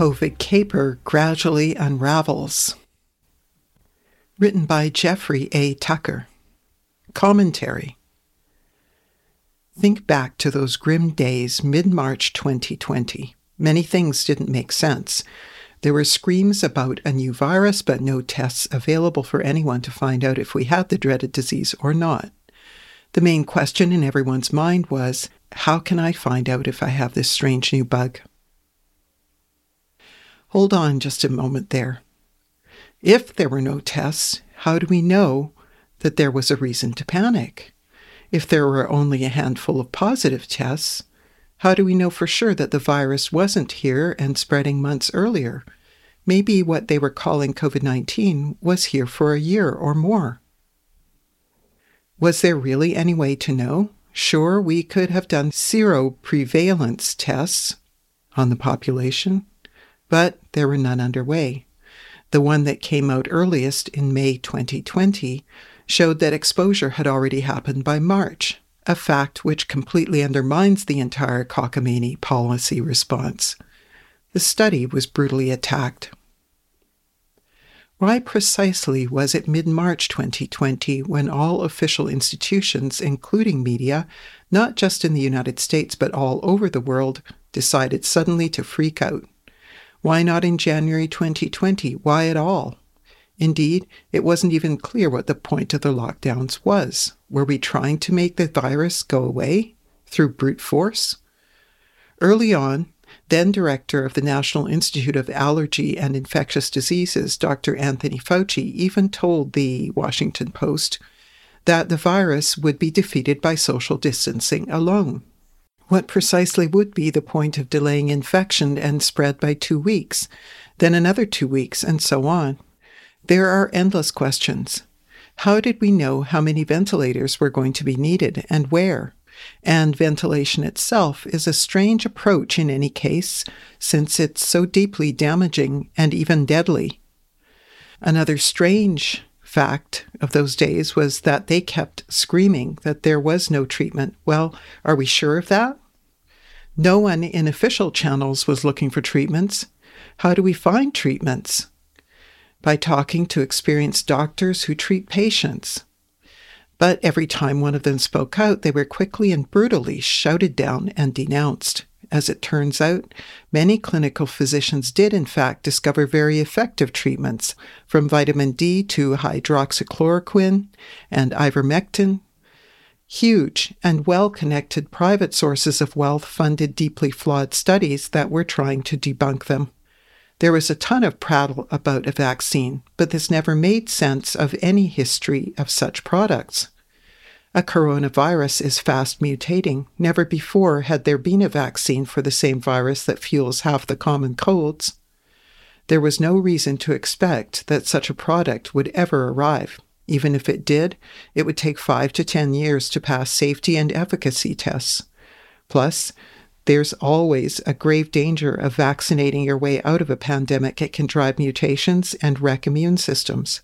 COVID Caper Gradually Unravels. Written by Jeffrey A. Tucker. Commentary. Think back to those grim days mid March 2020. Many things didn't make sense. There were screams about a new virus, but no tests available for anyone to find out if we had the dreaded disease or not. The main question in everyone's mind was how can I find out if I have this strange new bug? Hold on just a moment there. If there were no tests, how do we know that there was a reason to panic? If there were only a handful of positive tests, how do we know for sure that the virus wasn't here and spreading months earlier? Maybe what they were calling COVID 19 was here for a year or more. Was there really any way to know? Sure, we could have done zero seroprevalence tests on the population, but there were none underway. The one that came out earliest in May 2020 showed that exposure had already happened by March, a fact which completely undermines the entire cockamamie policy response. The study was brutally attacked. Why precisely was it mid March 2020 when all official institutions, including media, not just in the United States but all over the world, decided suddenly to freak out? Why not in January 2020? Why at all? Indeed, it wasn't even clear what the point of the lockdowns was. Were we trying to make the virus go away through brute force? Early on, then director of the National Institute of Allergy and Infectious Diseases, Dr. Anthony Fauci, even told the Washington Post that the virus would be defeated by social distancing alone. What precisely would be the point of delaying infection and spread by two weeks, then another two weeks, and so on? There are endless questions. How did we know how many ventilators were going to be needed and where? And ventilation itself is a strange approach in any case, since it's so deeply damaging and even deadly. Another strange fact of those days was that they kept screaming that there was no treatment. Well, are we sure of that? No one in official channels was looking for treatments. How do we find treatments? by talking to experienced doctors who treat patients. But every time one of them spoke out, they were quickly and brutally shouted down and denounced. As it turns out, many clinical physicians did, in fact, discover very effective treatments, from vitamin D to hydroxychloroquine and ivermectin. Huge and well connected private sources of wealth funded deeply flawed studies that were trying to debunk them. There was a ton of prattle about a vaccine, but this never made sense of any history of such products. A coronavirus is fast mutating. Never before had there been a vaccine for the same virus that fuels half the common colds. There was no reason to expect that such a product would ever arrive. Even if it did, it would take five to ten years to pass safety and efficacy tests. Plus, there's always a grave danger of vaccinating your way out of a pandemic. It can drive mutations and wreck immune systems.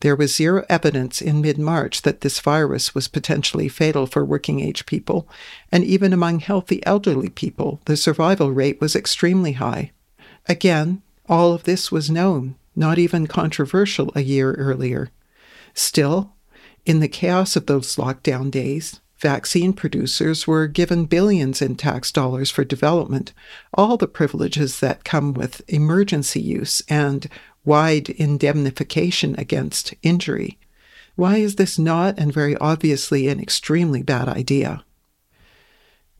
There was zero evidence in mid March that this virus was potentially fatal for working age people, and even among healthy elderly people, the survival rate was extremely high. Again, all of this was known, not even controversial a year earlier. Still, in the chaos of those lockdown days, Vaccine producers were given billions in tax dollars for development, all the privileges that come with emergency use and wide indemnification against injury. Why is this not, and very obviously, an extremely bad idea?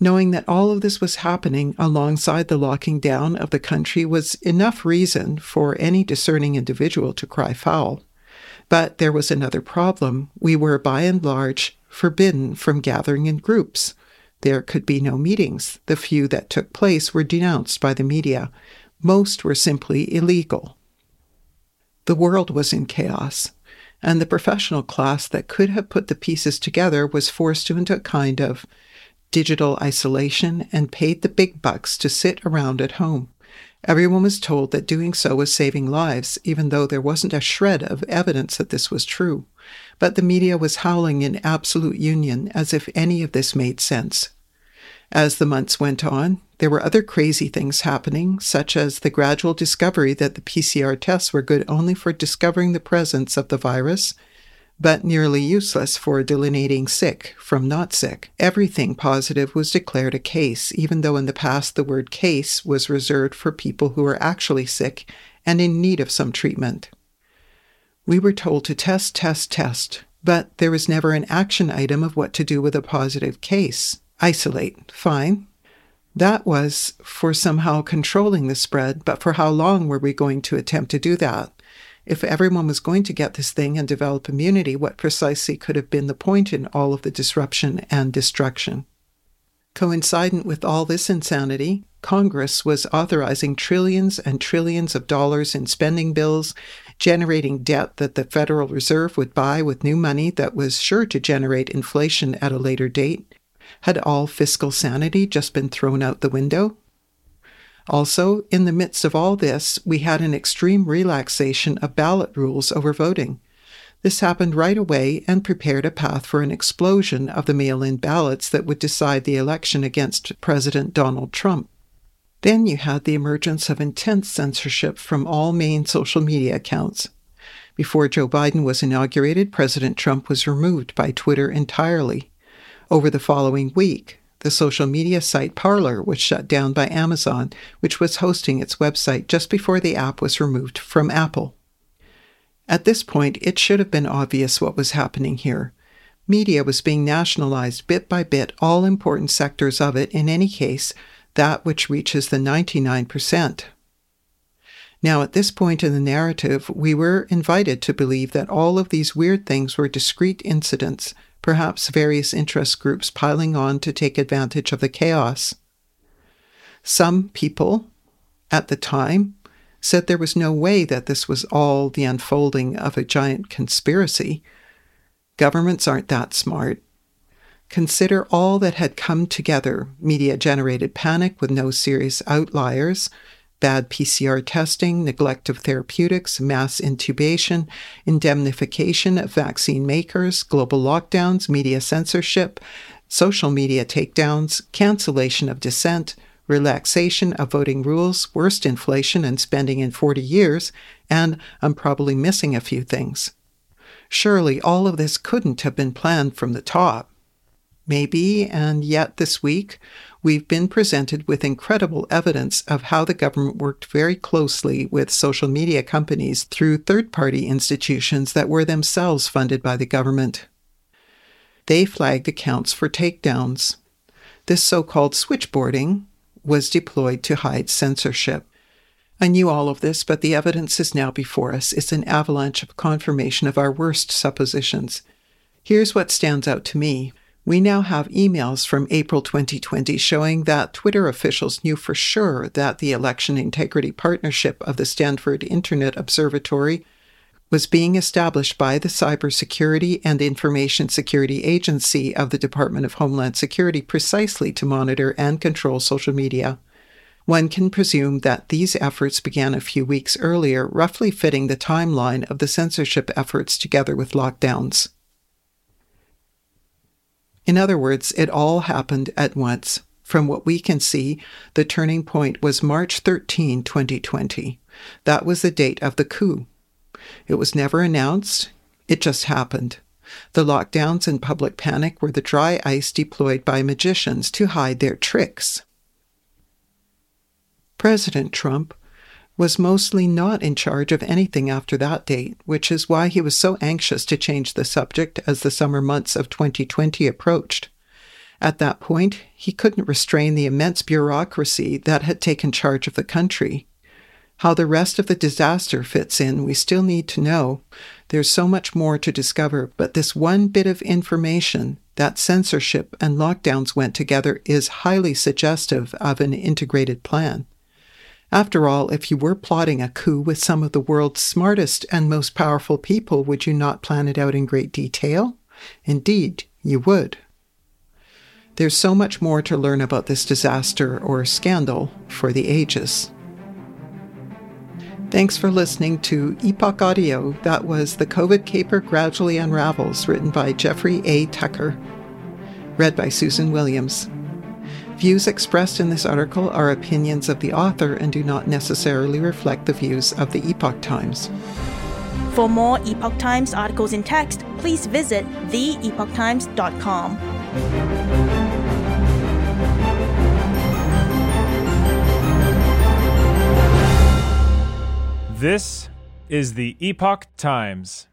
Knowing that all of this was happening alongside the locking down of the country was enough reason for any discerning individual to cry foul. But there was another problem. We were, by and large, forbidden from gathering in groups. There could be no meetings. The few that took place were denounced by the media. Most were simply illegal. The world was in chaos, and the professional class that could have put the pieces together was forced into a kind of digital isolation and paid the big bucks to sit around at home. Everyone was told that doing so was saving lives, even though there wasn't a shred of evidence that this was true. But the media was howling in absolute union as if any of this made sense. As the months went on, there were other crazy things happening, such as the gradual discovery that the PCR tests were good only for discovering the presence of the virus, but nearly useless for delineating sick from not sick. Everything positive was declared a case, even though in the past the word case was reserved for people who were actually sick and in need of some treatment. We were told to test, test, test, but there was never an action item of what to do with a positive case. Isolate, fine. That was for somehow controlling the spread, but for how long were we going to attempt to do that? If everyone was going to get this thing and develop immunity, what precisely could have been the point in all of the disruption and destruction? Coincident with all this insanity, Congress was authorizing trillions and trillions of dollars in spending bills, generating debt that the Federal Reserve would buy with new money that was sure to generate inflation at a later date. Had all fiscal sanity just been thrown out the window? Also, in the midst of all this, we had an extreme relaxation of ballot rules over voting. This happened right away and prepared a path for an explosion of the mail in ballots that would decide the election against President Donald Trump. Then you had the emergence of intense censorship from all main social media accounts. Before Joe Biden was inaugurated, President Trump was removed by Twitter entirely. Over the following week, the social media site Parler was shut down by Amazon, which was hosting its website just before the app was removed from Apple. At this point, it should have been obvious what was happening here. Media was being nationalized bit by bit, all important sectors of it, in any case, that which reaches the 99%. Now, at this point in the narrative, we were invited to believe that all of these weird things were discrete incidents perhaps various interest groups piling on to take advantage of the chaos. Some people, at the time, said there was no way that this was all the unfolding of a giant conspiracy. Governments aren't that smart. Consider all that had come together media generated panic with no serious outliers, bad PCR testing, neglect of therapeutics, mass intubation, indemnification of vaccine makers, global lockdowns, media censorship, social media takedowns, cancellation of dissent, relaxation of voting rules, worst inflation and spending in 40 years, and I'm probably missing a few things. Surely all of this couldn't have been planned from the top. Maybe, and yet this week, we've been presented with incredible evidence of how the government worked very closely with social media companies through third party institutions that were themselves funded by the government. They flagged accounts for takedowns. This so called switchboarding was deployed to hide censorship. I knew all of this, but the evidence is now before us. It's an avalanche of confirmation of our worst suppositions. Here's what stands out to me. We now have emails from April 2020 showing that Twitter officials knew for sure that the Election Integrity Partnership of the Stanford Internet Observatory was being established by the Cybersecurity and Information Security Agency of the Department of Homeland Security precisely to monitor and control social media. One can presume that these efforts began a few weeks earlier, roughly fitting the timeline of the censorship efforts together with lockdowns. In other words, it all happened at once. From what we can see, the turning point was March 13, 2020. That was the date of the coup. It was never announced, it just happened. The lockdowns and public panic were the dry ice deployed by magicians to hide their tricks. President Trump was mostly not in charge of anything after that date, which is why he was so anxious to change the subject as the summer months of 2020 approached. At that point, he couldn't restrain the immense bureaucracy that had taken charge of the country. How the rest of the disaster fits in, we still need to know. There's so much more to discover, but this one bit of information that censorship and lockdowns went together is highly suggestive of an integrated plan. After all, if you were plotting a coup with some of the world's smartest and most powerful people, would you not plan it out in great detail? Indeed, you would. There's so much more to learn about this disaster or scandal for the ages. Thanks for listening to Epoch Audio. That was The COVID Caper Gradually Unravels, written by Jeffrey A. Tucker. Read by Susan Williams. Views expressed in this article are opinions of the author and do not necessarily reflect the views of the Epoch Times. For more Epoch Times articles in text, please visit theepochtimes.com. This is the Epoch Times.